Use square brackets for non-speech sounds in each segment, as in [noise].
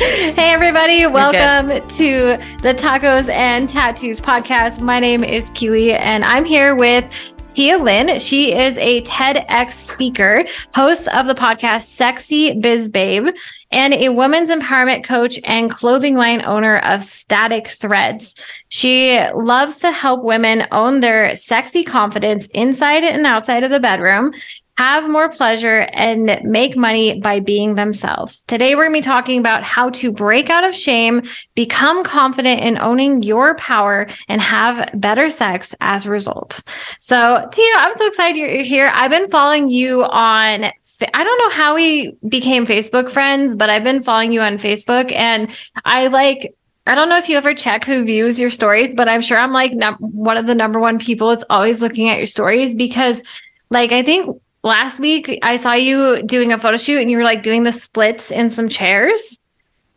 Hey, everybody. Welcome to the Tacos and Tattoos podcast. My name is Keely, and I'm here with Tia Lynn. She is a TEDx speaker, host of the podcast Sexy Biz Babe, and a women's empowerment coach and clothing line owner of Static Threads. She loves to help women own their sexy confidence inside and outside of the bedroom have more pleasure and make money by being themselves. Today, we're going to be talking about how to break out of shame, become confident in owning your power, and have better sex as a result. So, Tia, I'm so excited you're here. I've been following you on, I don't know how we became Facebook friends, but I've been following you on Facebook and I like I don't know if you ever check who views your stories, but I'm sure I'm like num- one of the number one people that's always looking at your stories because, like, I think last week I saw you doing a photo shoot and you were like doing the splits in some chairs.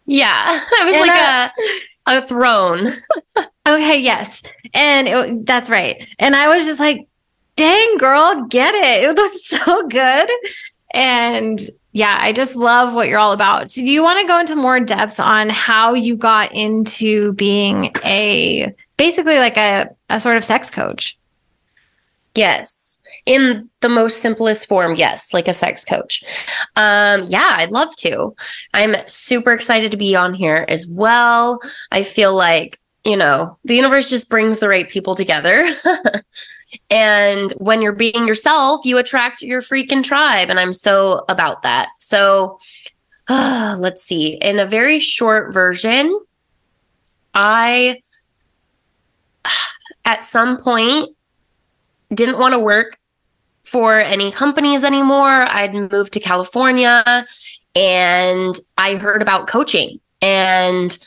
Yeah, [laughs] it was and like I, a a throne. [laughs] okay, yes, and it, that's right. And I was just like, "Dang, girl, get it! It looks [laughs] so good." And yeah, I just love what you're all about. So, do you want to go into more depth on how you got into being a basically like a a sort of sex coach? Yes in the most simplest form yes like a sex coach. Um yeah i'd love to. I'm super excited to be on here as well. I feel like you know the universe just brings the right people together. [laughs] And when you're being yourself you attract your freaking tribe and i'm so about that. So uh, [sighs] let's see. In a very short version i [sighs] at some point didn't want to work for any companies anymore. I'd moved to California and I heard about coaching and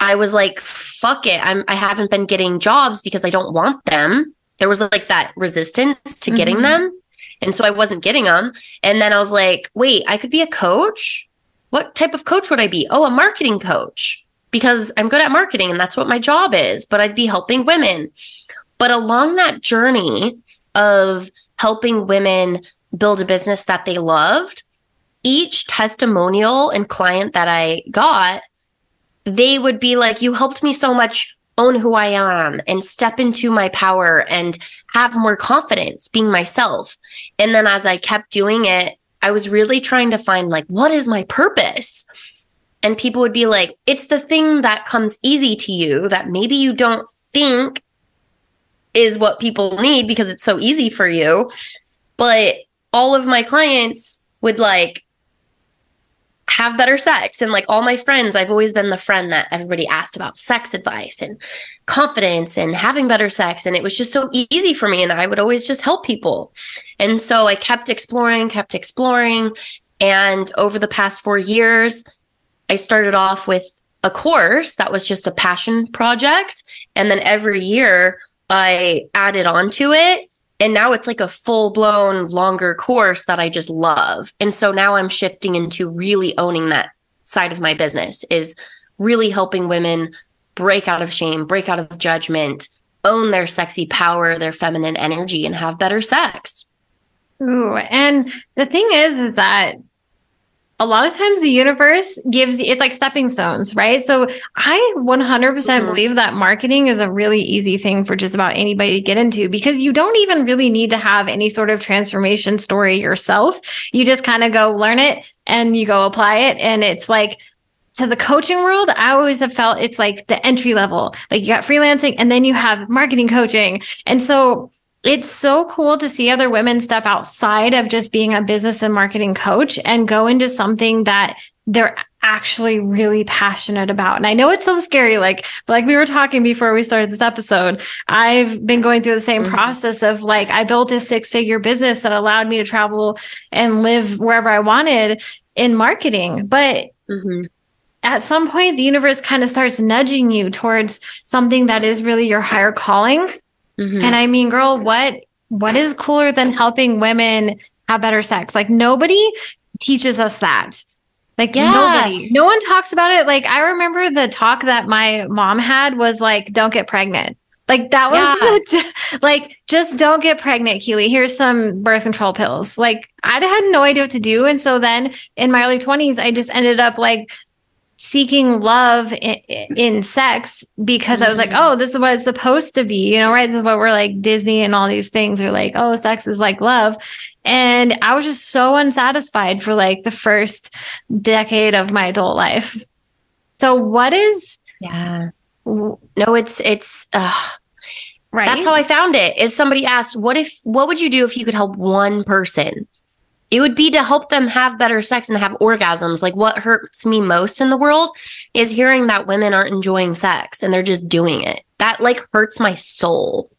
I was like, fuck it. I'm I haven't been getting jobs because I don't want them. There was like that resistance to mm-hmm. getting them. And so I wasn't getting them. And then I was like, wait, I could be a coach? What type of coach would I be? Oh, a marketing coach because I'm good at marketing and that's what my job is, but I'd be helping women. But along that journey of helping women build a business that they loved, each testimonial and client that I got, they would be like, You helped me so much own who I am and step into my power and have more confidence being myself. And then as I kept doing it, I was really trying to find, like, what is my purpose? And people would be like, It's the thing that comes easy to you that maybe you don't think is what people need because it's so easy for you. But all of my clients would like have better sex. And like all my friends, I've always been the friend that everybody asked about sex advice and confidence and having better sex. And it was just so easy for me. And I would always just help people. And so I kept exploring, kept exploring. And over the past four years, I started off with a course that was just a passion project. And then every year, I added on to it. And now it's like a full blown longer course that I just love. And so now I'm shifting into really owning that side of my business is really helping women break out of shame, break out of judgment, own their sexy power, their feminine energy, and have better sex. Ooh, and the thing is, is that a lot of times the universe gives it's like stepping stones, right? So I 100% mm hmm believe that marketing is a really easy thing for just about anybody to get into because you don't even really need to have any sort of transformation story yourself. You just kind of go learn it and you go apply it. And it's like, to the coaching world, I always have felt it's like the entry level. Like you got freelancing and then you have marketing coaching. And so it's so cool to see other women step outside of just being a business and marketing coach and go into something that they're actually really passionate about. And I know it's so scary. Like, like we were talking before we started this episode, I've been going through the same mm-hmm. process of like, I built a six figure business that allowed me to travel and live wherever I wanted in marketing. But mm-hmm. at some point, the universe kind of starts nudging you towards something that is really your higher calling. Mm-hmm. And I mean, girl, what what is cooler than helping women have better sex? Like nobody teaches us that. Like yeah. nobody, no one talks about it. Like I remember the talk that my mom had was like, don't get pregnant. Like that was yeah. [laughs] the, like, just don't get pregnant, Keely. Here's some birth control pills. Like I had no idea what to do. And so then in my early 20s, I just ended up like seeking love in, in sex because I was like, Mhm. oh, this is what it's supposed to be, you know, right? This is what we're like Disney and all these things are like, oh, sex is like love. And I was just so unsatisfied for like the first decade of my adult life. So, what is Yeah. No, it's it's uh, right? that's how I found it. Is somebody asked, "What if? What would you do if you could help one person?" It would be to help them have better sex and have orgasms. Like what hurts me most in the world is hearing that women aren't enjoying sex and they're just doing it. That like hurts my soul.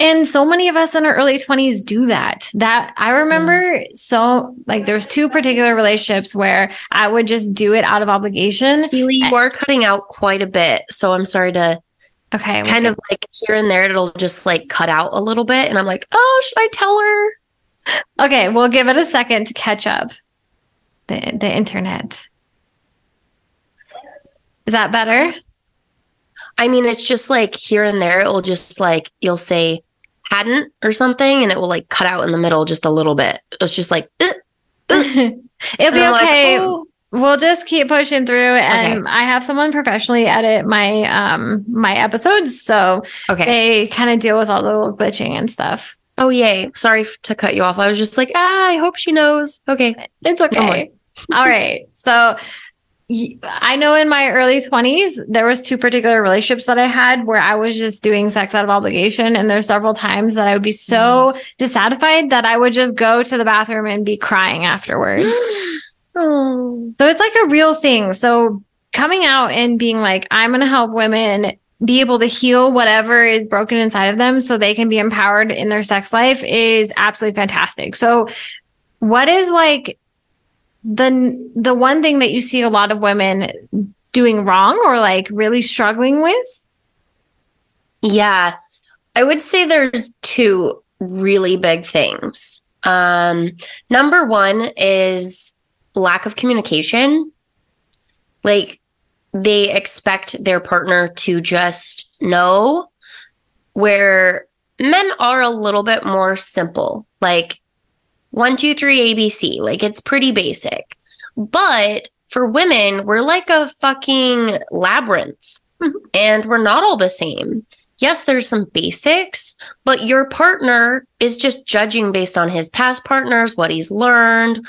And so many of us in our early 20s do that. That I remember so like there's two particular relationships where I would just do it out of obligation. Keely, you are cutting out quite a bit, so I'm sorry to Okay. kind of like here and there it'll just like cut out a little bit, and I'm like, oh, should I tell her? Okay, we'll give it a second to catch up. The the internet. Is that better? I mean, it's just like here and there, it'll just like you'll say hadn't or something, and it will like cut out in the middle just a little bit. It's just like, "Ugh." [laughs] It'll And be I'm like, okay. "Oh." We'll just keep pushing through and I have someone professionally edit my um my episodes so okay. they kind of deal with all the little glitching and stuff. Oh, yay. Sorry to cut you off. I was just like, ah, I hope she knows. Okay. It's okay. [laughs] All right. So I know in my early 20s there was two particular relationships that I had where I was just doing sex out of obligation and there's several times that I would be so dissatisfied that I would just go to the bathroom and be crying afterwards. oh. [gasps] [gasps] so it's like a real thing. So coming out and being like I'm going to help women be able to heal whatever is broken inside of them so they can be empowered in their sex life is absolutely fantastic. So what is like the the one thing that you see a lot of women doing wrong or like really struggling with? Yeah. I would say there's two really big things. Um, number one is lack of communication. Like they expect their partner to just know where men are a little bit more simple. Like one, two, three, ABC. Like it's pretty basic. But for women, we're like a fucking labyrinth [laughs] and we're not all the same. Yes, there's some basics, but your partner is just judging based on his past partners, what he's learned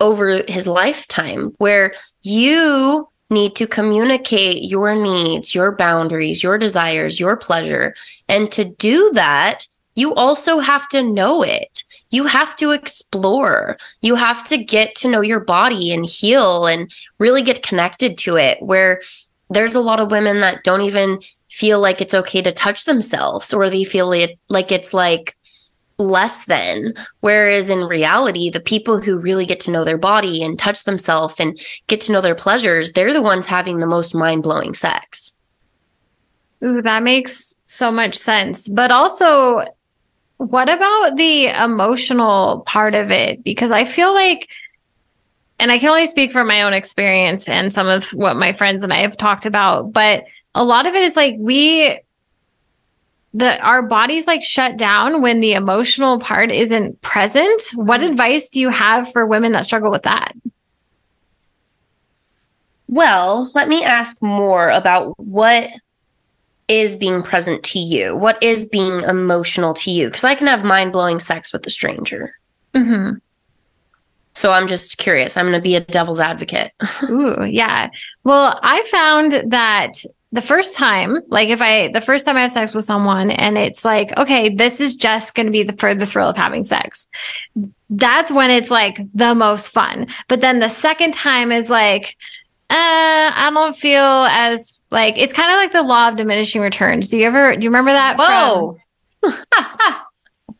over his lifetime, where you need to communicate your needs, your boundaries, your desires, your pleasure. And to do that, you also have to know it. You have to explore. You have to get to know your body and heal and really get connected to it. Where there's a lot of women that don't even feel like it's okay to touch themselves or they feel it like it's like less than whereas in reality the people who really get to know their body and touch themselves and get to know their pleasures they're the ones having the most mind-blowing sex Ooh, that makes so much sense. But also, what about the emotional part of it? Because I feel like, and I can only speak from my own experience and some of what my friends and I have talked about, but a lot of it is like we, the our bodies like shut down when the emotional part isn't present. What advice do you have for women that struggle with that? well let me ask more about what is being present to you what is being emotional to you because i can have mind-blowing sex with a stranger Mm-hmm. so i'm just curious i'm going to be a devil's advocate [laughs] Ooh, yeah. Well, I found that the first time, like if I, the first time I have sex with someone and it's like, okay, this is just going to be the, for the thrill of having sex. That's when it's like the most fun. But then the second time is like, uh, I don't feel as like, it's kind of like the law of diminishing returns. Do you ever, do you remember that? from- whoa [laughs]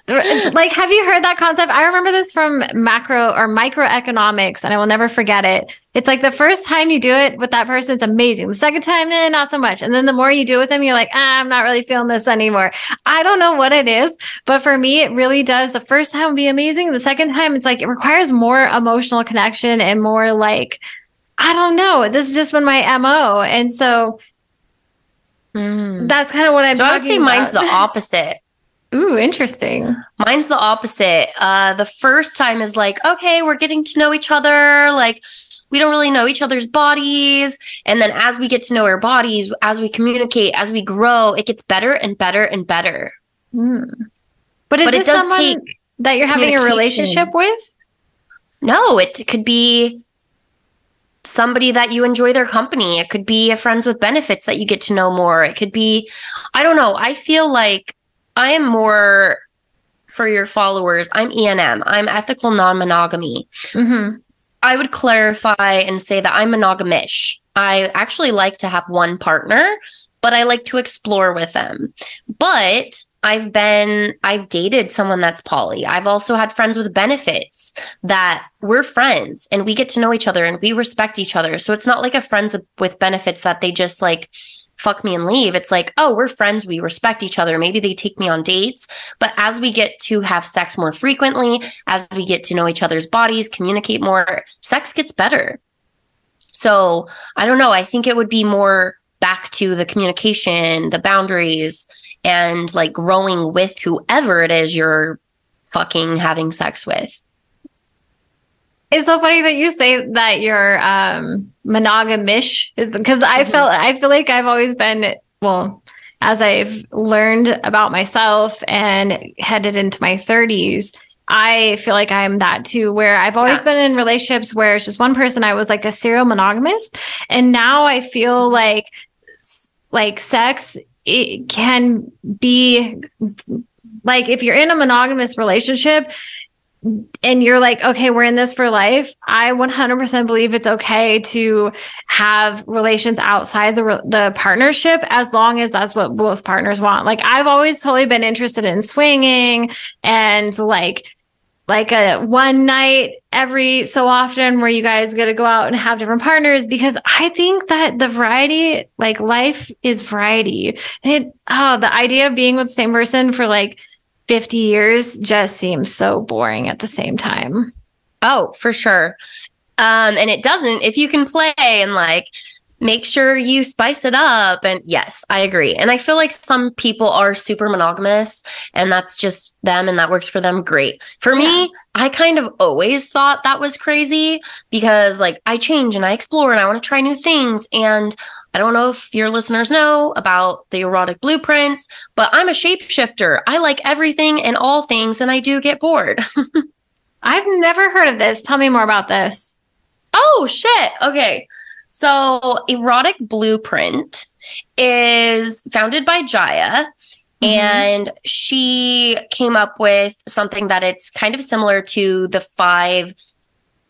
like have you heard that concept? I remember this from macro or microeconomics and i will never forget it. It's like the first time you do it with that person it's amazing. The second time eh, not so much. And then the more you do with them you're like ah, i'm not really feeling this anymore. I don't know what it is but for me it really does. The first time be amazing. The second time it's like it requires more emotional connection and more like i don't know. This has just been my mo and so Mm. that's kind of what i'm so i would say mine's the [laughs] opposite ooh interesting Mine's the opposite. Uh, the first time is like, okay, we're getting to know each other. Like, we don't really know each other's bodies. And then as we get to know our bodies, as we communicate, as we grow, it gets better and better and better. Mm. But is But this someone that you're having a relationship with? No, it could be somebody that you enjoy their company. It could be a friends with benefits that you get to know more. It could be, I don't know. I feel like I am more for your followers. I'm ENM. I'm ethical non monogamy. Mm-hmm. I would clarify and say that I'm monogamish. I actually like to have one partner, but I like to explore with them. But I've been, I've dated someone that's poly. I've also had friends with benefits that we're friends and we get to know each other and we respect each other. So it's not like a friends with benefits that they just like fuck me and leave. It's like, oh, we're friends. We respect each other. Maybe they take me on dates. But as we get to have sex more frequently, as we get to know each other's bodies, communicate more, sex gets better. So I don't know. I think it would be more back to the communication, the boundaries, and like growing with whoever it is you're fucking having sex with. It's so funny that you say that you're um monogamish because I Mhm. felt I feel like I've always been well as I've learned about myself and headed into my 30s I feel like I'm that too where I've always Yeah. been in relationships where it's just one person I was like a serial monogamous and now I feel like like sex it can be like if you're in a monogamous relationship and you're like, okay, we're in this for life. I 100% believe it's okay to have relations outside the the partnership as long as that's what both partners want. Like I've always totally been interested in swinging and like like a one night every so often where you guys get to go out and have different partners because I think that the variety, like life is variety. And it, oh, the idea of being with the same person for like 50 years just seems so boring at the same time. Oh, for sure. Um, and it doesn't if you can play and like make sure you spice it up. And yes, I agree. And I feel like some people are super monogamous and that's just them and that works for them. Great. For me, I kind of always thought that was crazy because like I change and I explore and I want to try new things. And I don't know if your listeners know about the erotic blueprints, but I'm a shapeshifter. I like everything and all things and I do get bored. [laughs] I've never heard of this. Tell me more about this. Oh shit. Okay. So Erotic Blueprint is founded by Jaiya Mhm. and she came up with something that it's kind of similar to the five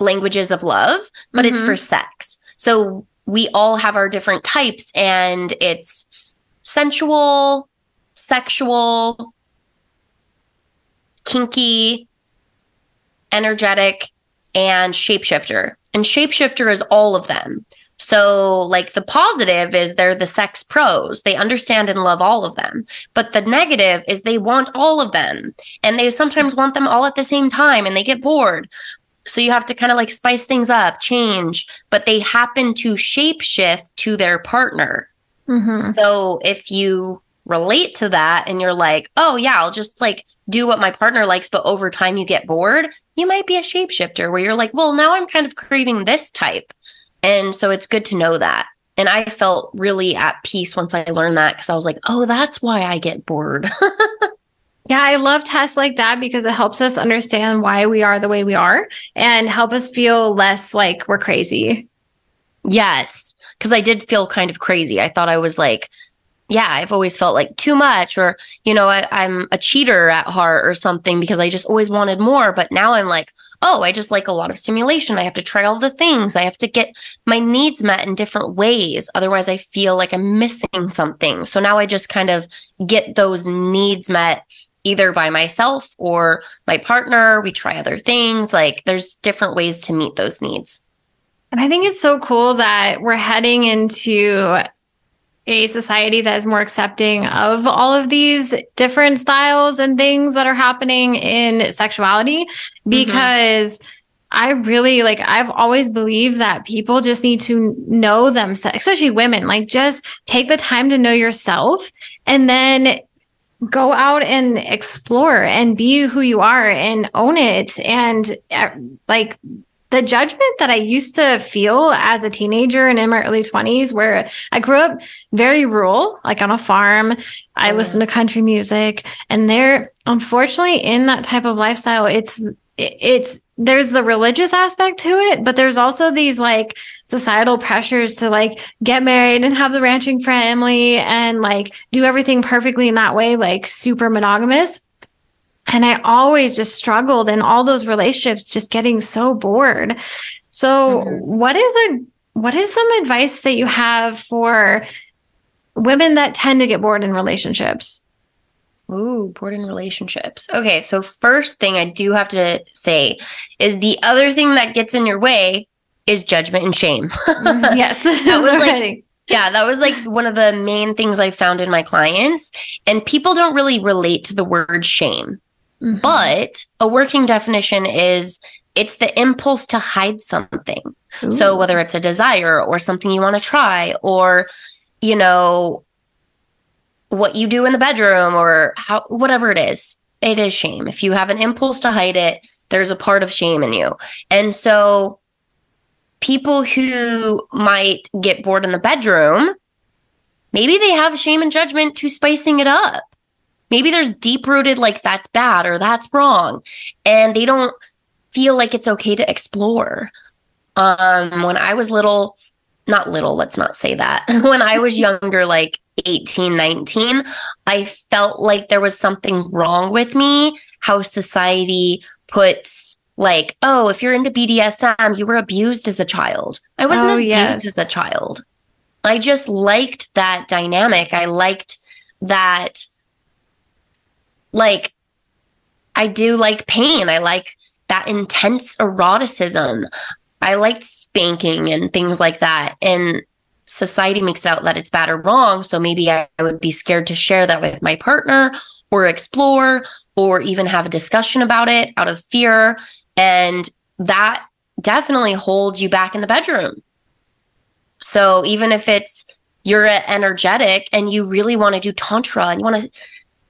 languages of love, but it's Mhm. for sex. So we all have our different types and it's sensual, sexual, kinky, energetic, and shapeshifter. And shapeshifter is all of them. So, like the positive is they're the sex pros. They understand and love all of them. But the negative is they want all of them. And they sometimes want them all at the same time and they get bored. So you have to kind of like spice things up, change, but they happen to shapeshift to their partner. Mhm. So if you relate to that and you're like, oh, yeah, I'll just like do what my partner likes, but over time you get bored, you might be a shapeshifter where you're like, well, now I'm kind of craving this type. And so it's good to know that. And I felt really at peace once I learned that because I was like, oh, that's why I get bored. [laughs] Yeah, I love tests like that because it helps us understand why we are the way we are and help us feel less like we're crazy. Yes, because I did feel kind of crazy. I thought I was like, yeah, I've always felt like too much, or, you know, I, I'm a cheater at heart or something because I just always wanted more. But now I'm like, oh, I just like a lot of stimulation. I have to try all the things. I have to get my needs met in different ways. Otherwise, I feel like I'm missing something. So now I just kind of get those needs met either by myself or my partner. We try other things. Like there's different ways to meet those needs. And I think it's so cool that we're heading into a society that is more accepting of all of these different styles and things that are happening in sexuality mm-hmm. because I really like I've always believed that people just need to know themselves, especially women, like just take the time to know yourself and then go out and explore and be who you are and own it and uh, like the judgment that I used to feel as a teenager and in my early 20s, where I grew up very rural, like on a farm. I listened to country music. And there, unfortunately, in that type of lifestyle, it's, it's, there's the religious aspect to it, but there's also these like societal pressures to like get married and have the ranching family and like do everything perfectly in that way, like super monogamous. And I always just struggled in all those relationships, just getting so bored. So, mm-hmm. what is a what is some advice that you have for women that tend to get bored in relationships? Ooh, in relationships. Okay, so first thing I do have to say is the other thing that gets in your way is judgment and shame. Mm-hmm. [laughs] yes, that was like [laughs] yeah, that was like one of the main things I found in my clients. And people don't really relate to the word shame. Mm-hmm. But a working definition is it's the impulse to hide something. Ooh. So whether it's a desire or something you want to try or you know what you do in the bedroom or how whatever it is, it is shame. If you have an impulse to hide it, there's a part of shame in you. And so people who might get bored in the bedroom, maybe they have shame and judgment to spicing it up. Maybe there's deep rooted, like, that's bad or that's wrong. And they don't feel like it's okay to explore. Um, when I was little, not little, let's not say that. [laughs] when I was younger, like 18, 19, I felt like there was something wrong with me, how society puts like, oh, if you're into BDSM, you were abused as a child. I wasn't oh, abused yes. as a child. I just liked that dynamic. I liked that like I do like pain. I like that intense eroticism. I liked spanking and things like that. And society makes out that it's bad or wrong. So maybe I, I would be scared to share that with my partner or explore or even have a discussion about it out of fear. And that definitely holds you back in the bedroom. So even if it's you're energetic and you really want to do tantra and you want to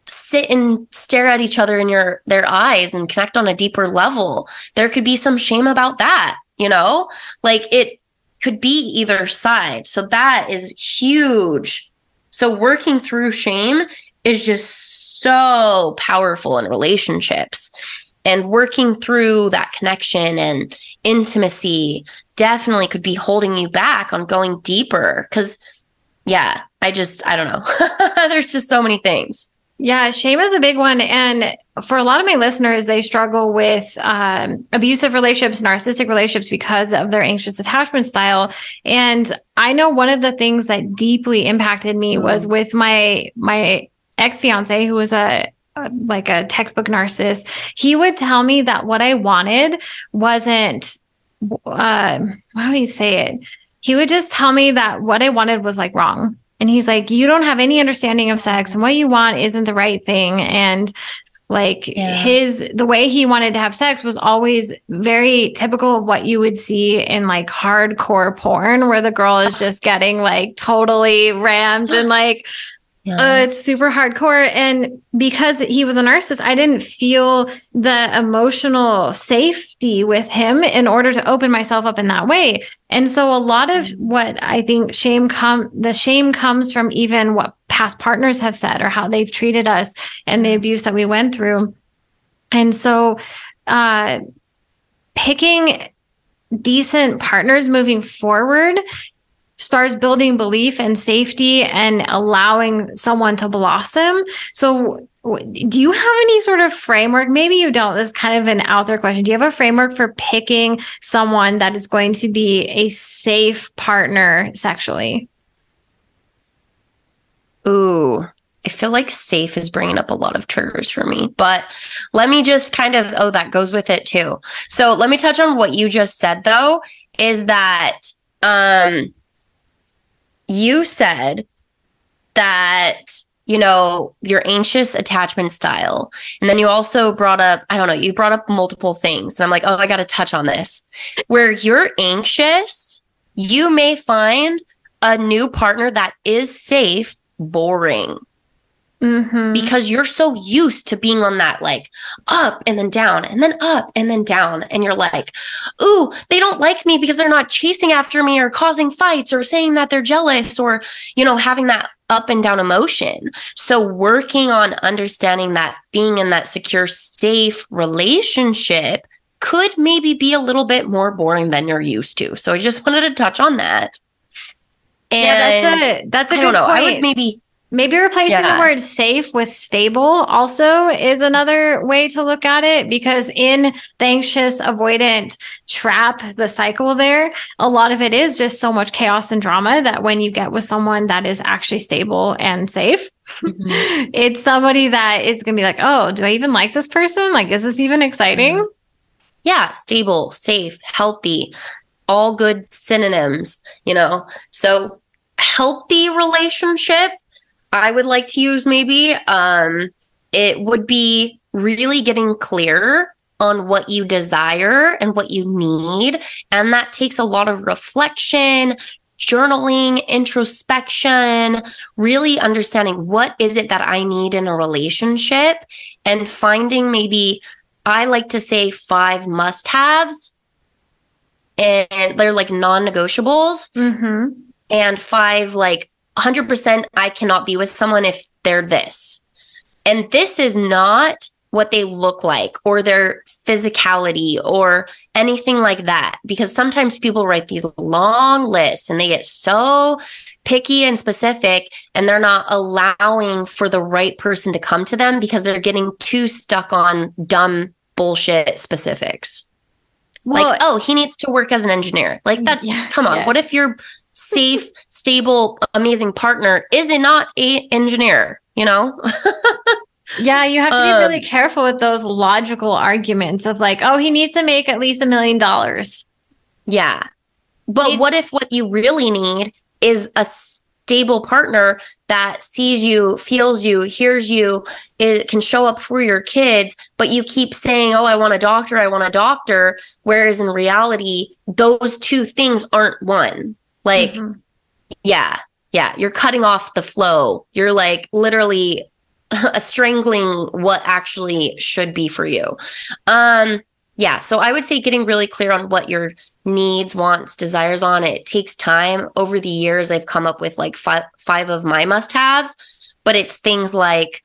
sit and stare at each other in your their eyes and connect on a deeper level there could be some shame about that you know like it could be either side. So that is huge. So working through shame is just so powerful in relationships. And working through that connection and intimacy definitely could be holding you back on going deeper. Because yeah i just i don't know. [laughs] There's just so many things yeah, shame is a big one. And for a lot of my listeners, they struggle with um, abusive relationships, narcissistic relationships because of their anxious attachment style. And I know one of the things that deeply impacted me mm. was with my my ex fiance, who was a, a like a textbook narcissist. He would tell me that what I wanted wasn't. Uh, how do you say it? He would just tell me that what I wanted was like wrong and he's like, You don't have any understanding of sex, and what you want isn't the right thing. And like yeah. his, the way he wanted to have sex was always very typical of what you would see in like hardcore porn, where the girl is just getting like totally rammed and [gasps] like yeah. Uh, it's super hardcore. And because he was a narcissist, I didn't feel the emotional safety with him in order to open myself up in that way. And so a lot of what I think shame come the shame comes from even what past partners have said or how they've treated us and the abuse that we went through. And so uh picking decent partners moving forward starts building belief and safety and allowing someone to blossom. So, do you have any sort of framework? Maybe you don't. This is kind of an out there question. Do you have a framework for picking someone that is going to be a safe partner sexually? Ooh, I feel like safe is bringing up a lot of triggers for me, but let me just kind of, oh, that goes with it too. So let me touch on what you just said though, is that, um, you said that you know your anxious attachment style. And then you also brought up i don't know you brought up multiple things. And i'm like oh i got to touch on this. Where you're anxious you may find a new partner that is safe boring Mhm. because you're so used to being on that like up and then down and then up and then down. And you're like, ooh, they don't like me because they're not chasing after me or causing fights or saying that they're jealous or, you know, having that up and down emotion. So working on understanding that being in that secure, safe relationship could maybe be a little bit more boring than you're used to. So I just wanted to touch on that. And yeah, that's a that's a I good don't know. point. I would maybe Maybe replacing Yeah. the word safe with stable also is another way to look at it because in the anxious avoidant trap, the cycle there, a lot of it is just so much chaos and drama that when you get with someone that is actually stable and safe, Mm-hmm. [laughs] it's somebody that is going to be like, oh, do I even like this person? Like, is this even exciting? yeah, stable, safe, healthy, all good synonyms, you know. So healthy relationship, I would like to use maybe um it would be really getting clear on what you desire and what you need. And that takes a lot of reflection journaling introspection really understanding what is it that i need in a relationship and finding maybe I like to say five must haves, and they're like non negotiables, Mm-hmm. and five like 100% I cannot be with someone if they're this. And this is not what they look like or their physicality or anything like that. Because sometimes people write these long lists and they get so picky and specific and they're not allowing for the right person to come to them because they're getting too stuck on dumb bullshit specifics. Well, like, oh, he needs to work as an engineer. Like that. Yeah, come on. What yes. if your safe, stable, amazing partner is it not a engineer? You know? [laughs] Yeah, you have to be Um, really careful with those logical arguments of like, oh, he needs to make at least a million dollars. yeah. But what if what you really need is a stable partner that sees you, feels you, hears you, it can show up for your kids, but you keep saying, "Oh, I want a doctor, I want a doctor," whereas in reality, those two things aren't one. Like Mhm. Yeah. Yeah. You're cutting off the flow. You're like literally [laughs] strangling what actually should be for you. Um, yeah. So I would say getting really clear on what your needs, wants, desires on it takes time. Over the years, I've come up with like five five of my must-haves, but it's things like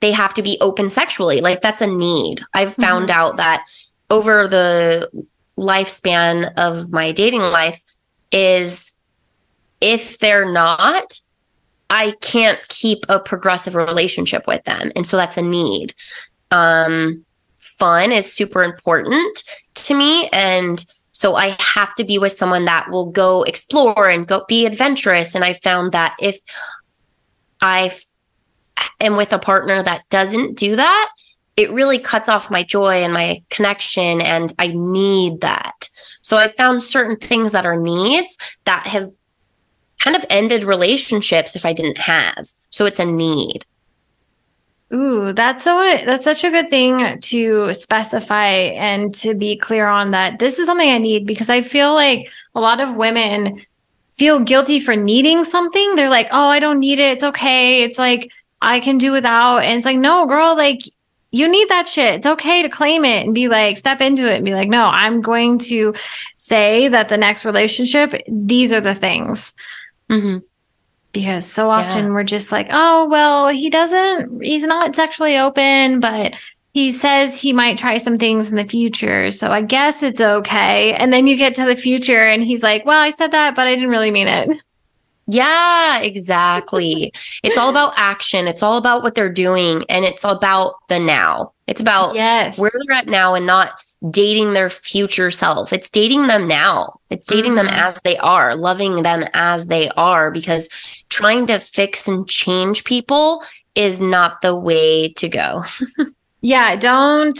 they have to be open sexually. Like that's a need. I've found out that over the lifespan of my dating life is if they're not, I can't keep a progressive relationship with them. And so that's a need. Um, fun is super important to me. And so I have to be with someone that will go explore and go be adventurous. And I found that if I am with a partner that doesn't do that, it really cuts off my joy and my connection. And I need that. So I found certain things that are needs that have kind of ended relationships if I didn't have. So it's a need. Ooh, that's so that's such a good thing to specify and to be clear on that this is something I need because I feel like a lot of women feel guilty for needing something. They're like, "Oh, I don't need it. It's okay. It's like I can do without." And it's like, "No, girl, like you need that shit. It's okay to claim it and be like, step into it and be like, no, I'm going to say that the next relationship, these are the things. Mm-hmm. Because so often we're just like, oh, well, he doesn't, he's not sexually open, but he says he might try some things in the future. So I guess it's okay. And then you get to the future and he's like, well, I said that, but I didn't really mean it. Yeah, exactly. it's all about action. It's all about what they're doing and it's about the now. It's about Yes. where they're at now and not dating their future self. It's dating them now. It's dating them Mhm. as they are, loving them as they are because trying to fix and change people is not the way to go. [laughs] Yeah, don't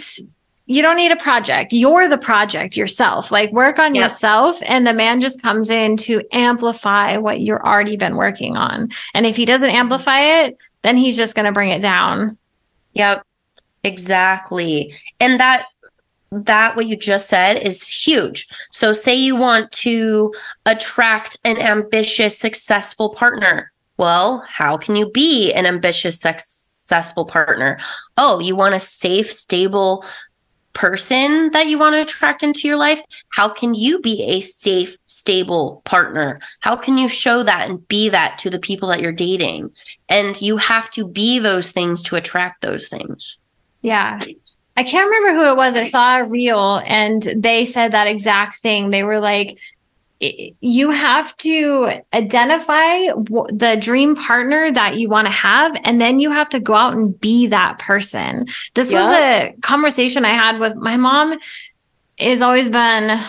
you don't need a project. You're the project yourself. Like work on Yep. yourself and the man just comes in to amplify what you're already been working on. And if he doesn't amplify it, then he's just going to bring it down. Yep. Exactly. And that that what you just said is huge. So say you want to attract an ambitious successful partner. Well, how can you be an ambitious successful partner. Oh, you want a safe, stable person that you want to attract into your life? How can you be a safe, stable partner? How can you show that and be that to the people that you're dating? And you have to be those things to attract those things. Yeah. I can't remember who it was. I saw a reel and they said that exact thing. They were like, you have to identify the dream partner that you want to have and then you have to go out and be that person. This was a conversation i had with my mom has always been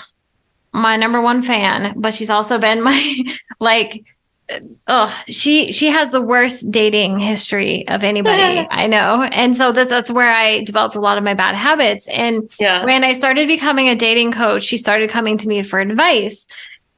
my number one fan but she's also been [laughs] my like oh she she has the worst dating history of anybody [laughs] i know. And so that's that's where i developed a lot of my bad habits. And yeah. when i started becoming a dating coach she started coming to me for advice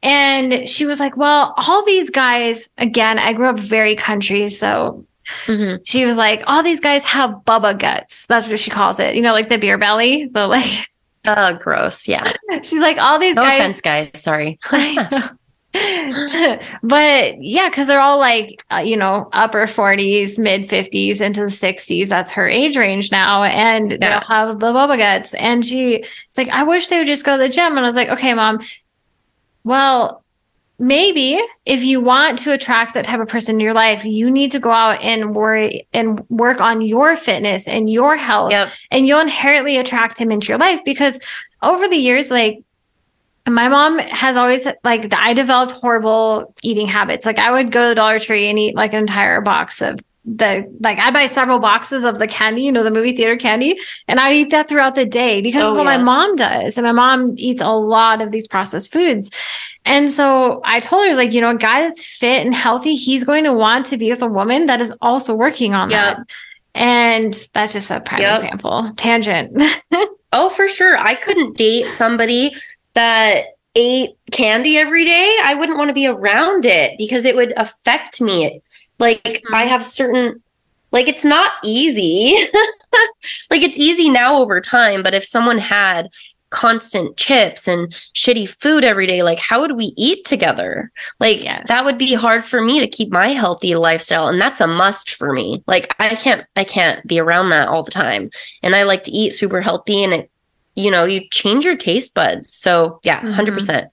and she was like, Well, all these guys, again, I grew up very country. So mm-hmm. she was like, All these guys have Bubba guts. That's what she calls it. You know, like the beer belly, the like. Oh, gross. Yeah. [laughs] She's like, All these no guys. offense, guys. Sorry. [laughs] [laughs] but yeah, because they're all like, uh, you know, upper 40s, mid 50s, into the 60s. That's her age range now. And yeah. they'll have the Bubba guts. And she, it's like, I wish they would just go to the gym. And I was like, okay, mom, well, maybe if you want to attract that type of person in your life, you need to go out and worry and work on your fitness and your health. Yep. And you'll inherently attract him into your life because over the years, like my mom has always like I developed horrible eating habits. Like I would go to the Dollar Tree and eat like an entire box of the like I buy several boxes of the candy, you know, the movie theater candy, and I eat that throughout the day because oh, what yeah. my mom does. And my mom eats a lot of these processed foods. And so I told her, like, you know, a guy that's fit and healthy, he's going to want to be with a woman that is also working on yep. that. And that's just a prime yep. example. Tangent. [laughs] oh, for sure. I couldn't date somebody that ate candy every day. I wouldn't want to be around it because it would affect me like mm-hmm. I have certain like it's not easy. [laughs] like it's easy now over time, but if someone had constant chips and shitty food every day, like how would we eat together? Like yes. that would be hard for me to keep my healthy lifestyle and that's a must for me. Like I can't I can't be around that all the time. And I like to eat super healthy and it you know, you change your taste buds. So, yeah, mm-hmm. 100%.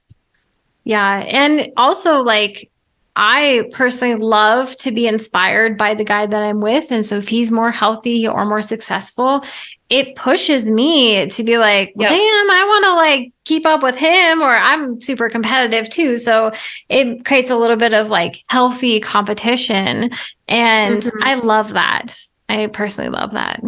Yeah, and also like I personally love to be inspired by the guy that I'm with. And so if he's more healthy or more successful, it pushes me to be like, yep. damn, I want to like keep up with him, or I'm super competitive too. So it creates a little bit of like healthy competition. And mm-hmm. I love that. I personally love that.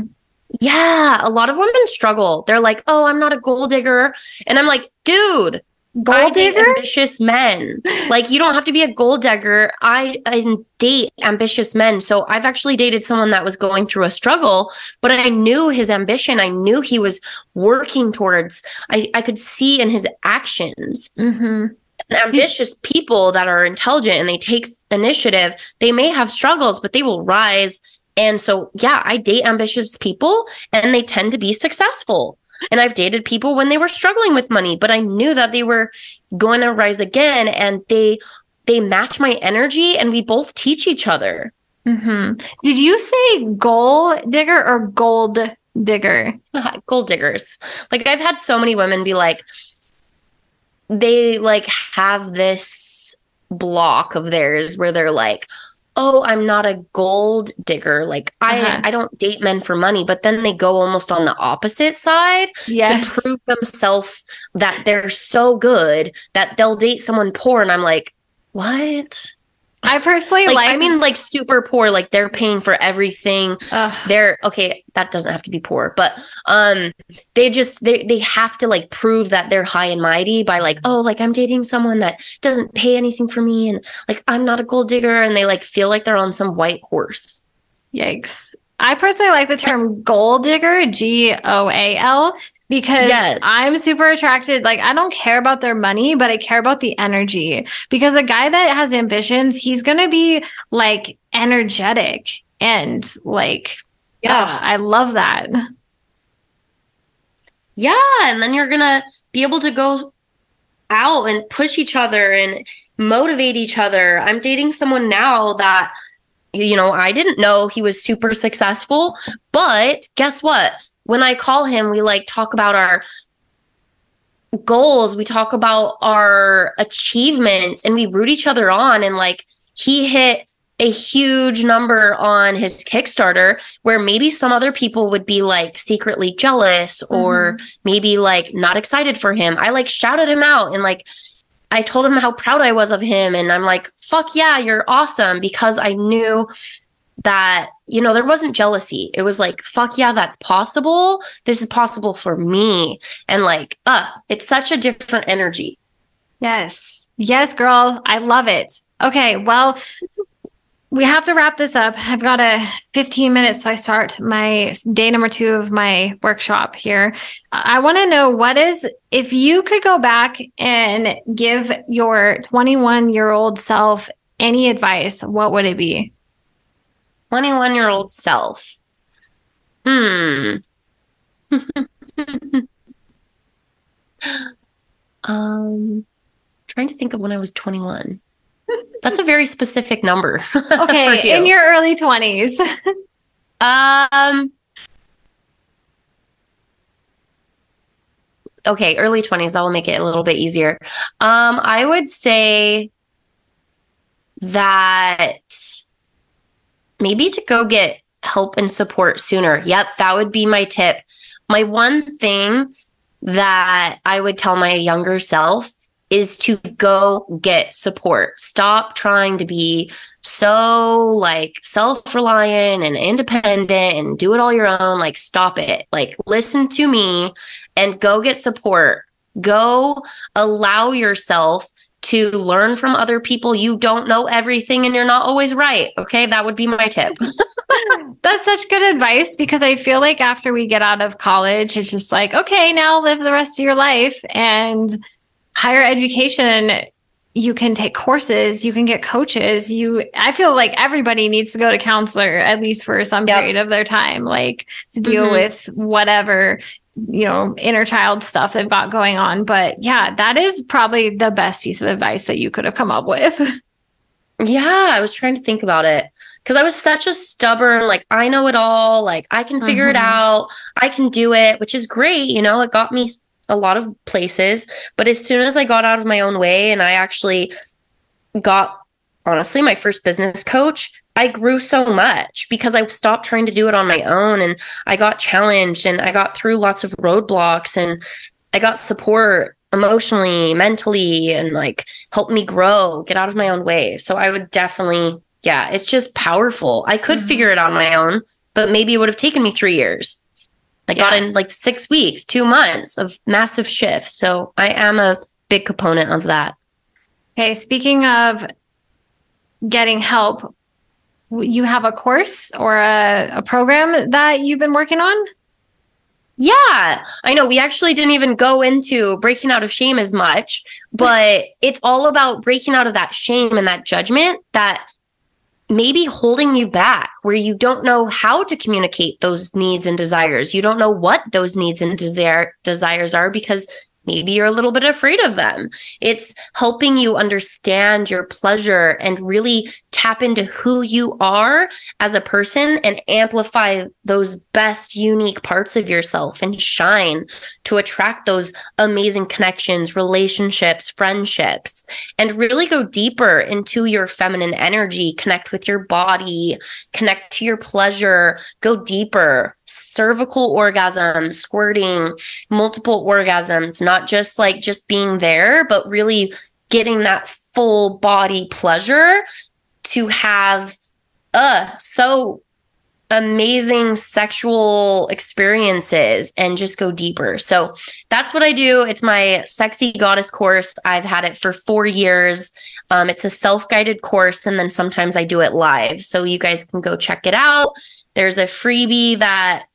Yeah. A lot of women struggle. They're like, oh, I'm not a gold digger. And I'm like, dude, gold digger ambitious men like you don't have to be a gold digger I, I date ambitious men. So i've actually dated someone that was going through a struggle but i knew his ambition. I knew he was working towards i, I could see in his actions. Mm-hmm. ambitious people that are intelligent and they take initiative they may have struggles but they will rise. And so yeah i date ambitious people and they tend to be successful and I've dated people when they were struggling with money, but I knew that they were going to rise again and they they match my energy and we both teach each other. Mm-hmm. Did you say goal digger or gold digger? [laughs] gold diggers. Like I've had so many women be like, they like have this block of theirs where they're like, oh i'm not a gold digger like uh-huh. i i don't date men for money but then they go almost on the opposite side yes. to prove themselves that they're so good that they'll date someone poor and i'm like what I personally like, like, I mean like super poor like they're paying for everything. They're okay, that doesn't have to be poor, but um they just they they have to like prove that they're high and mighty by like oh like I'm dating someone that doesn't pay anything for me and like I'm not a gold digger and they like feel like they're on some white horse. Yikes. I personally like the term gold digger, G O A L, because yes. I'm super attracted. Like, I don't care about their money, but I care about the energy. Because a guy that has ambitions, he's going to be like energetic and like, yeah, oh, I love that. Yeah. And then you're going to be able to go out and push each other and motivate each other. I'm dating someone now that you know, I didn't know he was super successful, but guess what? When I call him, we like talk about our goals, we talk about our achievements, and we root each other on. And like he hit a huge number on his Kickstarter where maybe some other people would be like secretly jealous or mm-hmm. maybe like not excited for him. I like shouted him out and like I told him how proud I was of him. And I'm like, fuck yeah, you're awesome because I knew that, you know, there wasn't jealousy. It was like, fuck yeah, that's possible. This is possible for me. And like, uh, it's such a different energy. Yes. Yes, girl. I love it. Okay. Well, we have to wrap this up. I've got a 15 minutes, so I start my day number two of my workshop here. I want to know what is, if you could go back and give your 21 year old self any advice, what would it be? 21 year old self. Hmm. [laughs] um, trying to think of when I was 21. That's a very specific number. [laughs] Okay, you. in your early 20s. [laughs] um Okay, early 20s, that will make it a little bit easier. Um I would say that maybe to go get help and support sooner. Yep, that would be my tip. My one thing that I would tell my younger self is to go get support. Stop trying to be so like self reliant and independent and do it all your own. Like, stop it. Like, listen to me and go get support. Go allow yourself to learn from other people. You don't know everything and you're not always right. Okay. That would be my tip. [laughs] That's such good advice because I feel like after we get out of college, it's just like, okay, now live the rest of your life. And higher education you can take courses you can get coaches you i feel like everybody needs to go to counselor at least for some yep. period of their time like to deal mm-hmm. with whatever you know inner child stuff they've got going on but yeah that is probably the best piece of advice that you could have come up with [laughs] yeah i was trying to think about it because i was such a stubborn like i know it all like i can figure mm-hmm. it out i can do it which is great you know it got me a lot of places. But as soon as I got out of my own way and I actually got, honestly, my first business coach, I grew so much because I stopped trying to do it on my own and I got challenged and I got through lots of roadblocks and I got support emotionally, mentally, and like helped me grow, get out of my own way. So I would definitely, yeah, it's just powerful. I could mm-hmm. figure it out on my own, but maybe it would have taken me three years. I yeah. got in like six weeks, two months of massive shifts. So I am a big component of that. Okay. Speaking of getting help, you have a course or a, a program that you've been working on? Yeah, I know. We actually didn't even go into breaking out of shame as much, but [laughs] it's all about breaking out of that shame and that judgment that maybe holding you back where you don't know how to communicate those needs and desires. You don't know what those needs and desire desires are because maybe you're a little bit afraid of them. It's helping you understand your pleasure and really tap into who you are as a person and amplify those best unique parts of yourself and shine to attract those amazing connections, relationships, friendships, and really go deeper into your feminine energy, connect with your body, connect to your pleasure, go deeper. Cervical orgasm, squirting, multiple orgasms, not just like just being there, but really getting that full body pleasure to have uh so amazing sexual experiences and just go deeper. So that's what I do. It's my sexy goddess course. I've had it for four years. Um, it's a self guided course, and then sometimes I do it live. So you guys can go check it out. There's a freebie that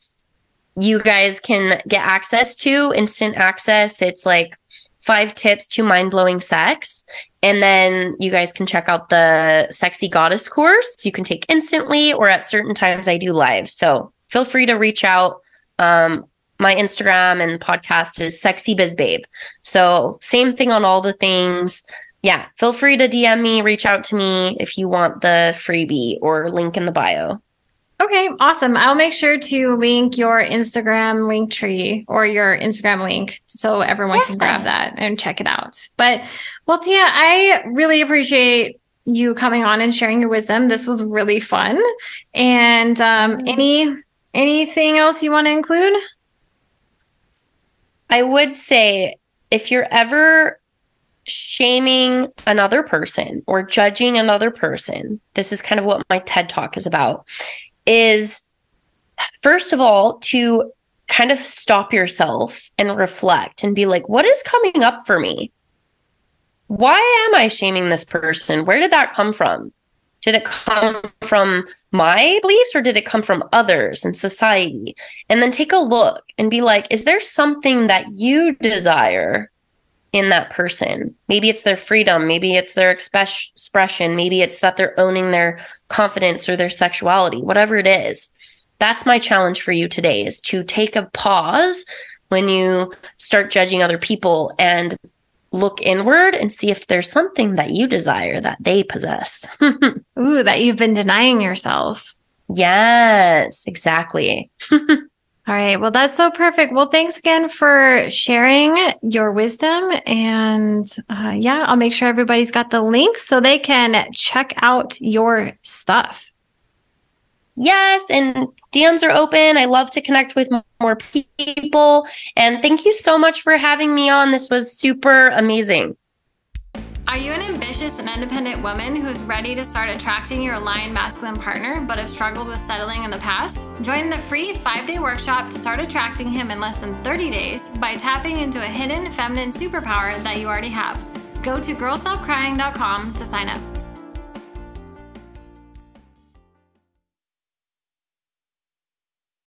you guys can get access to, instant access. It's like five tips to mind blowing sex. And then you guys can check out the Sexy Goddess course. You can take instantly or at certain times I do live. So feel free to reach out. Um, my Instagram and podcast is Sexy Biz Babe. So same thing on all the things. yeah, feel free to DM me, reach out to me if you want the freebie or link in the bio. Okay, awesome. I'll make sure to link your Instagram link tree or your Instagram link so everyone yeah. can grab that and check it out. But well, Tia, I really appreciate you coming on and sharing your wisdom. This was really fun. And um, any anything else you want to include? I would say if you're ever shaming another person or judging another person, this is kind of what my TED talk is about, is first of all to kind of stop yourself and reflect and be like, what is coming up for me? Why am I shaming this person? Where did that come from? Did it come from my beliefs or did it come from others and society? And then take a look and be like, is there something that you desire in that person. Maybe it's their freedom, maybe it's their express- expression, maybe it's that they're owning their confidence or their sexuality, whatever it is. That's my challenge for you today is to take a pause when you start judging other people and look inward and see if there's something that you desire that they possess. [laughs] Ooh, that you've been denying yourself. Yes, exactly. [laughs] All right. Well, that's so perfect. Well, thanks again for sharing your wisdom. And uh, yeah, I'll make sure everybody's got the links so they can check out your stuff. Yes. And DMs are open. I love to connect with more people. And thank you so much for having me on. This was super amazing. Are you an ambitious and independent woman who's ready to start attracting your aligned masculine partner but have struggled with settling in the past? Join the free five day workshop to start attracting him in less than 30 days by tapping into a hidden feminine superpower that you already have. Go to girlstopcrying.com to sign up.